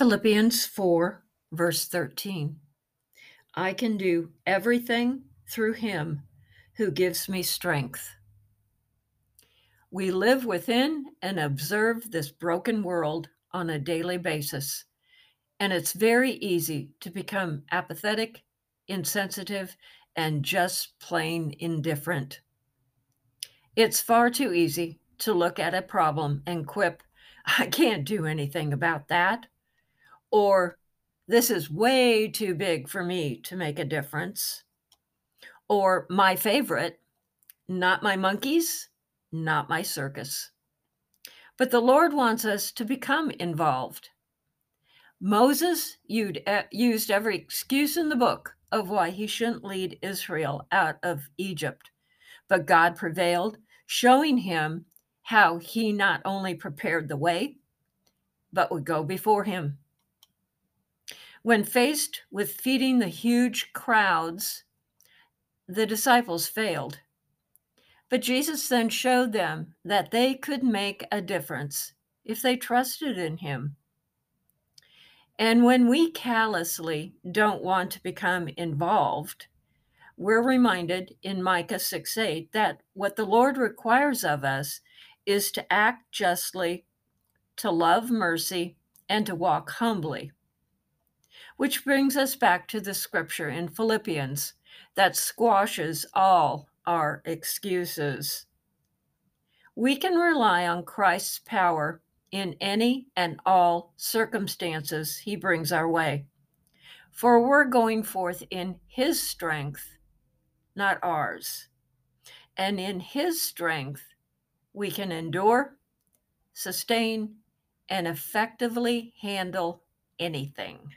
Philippians 4, verse 13. I can do everything through him who gives me strength. We live within and observe this broken world on a daily basis, and it's very easy to become apathetic, insensitive, and just plain indifferent. It's far too easy to look at a problem and quip, I can't do anything about that or this is way too big for me to make a difference. Or my favorite, not my monkeys, not my circus. But the Lord wants us to become involved. Moses used every excuse in the book of why he shouldn't lead Israel out of Egypt. But God prevailed, showing him how he not only prepared the way, but would go before him. When faced with feeding the huge crowds, the disciples failed. But Jesus then showed them that they could make a difference if they trusted in him. And when we callously don't want to become involved, we're reminded in Micah 6 8 that what the Lord requires of us is to act justly, to love mercy, and to walk humbly. Which brings us back to the scripture in Philippians that squashes all our excuses. We can rely on Christ's power in any and all circumstances he brings our way. For we're going forth in his strength, not ours. And in his strength, we can endure, sustain, and effectively handle anything.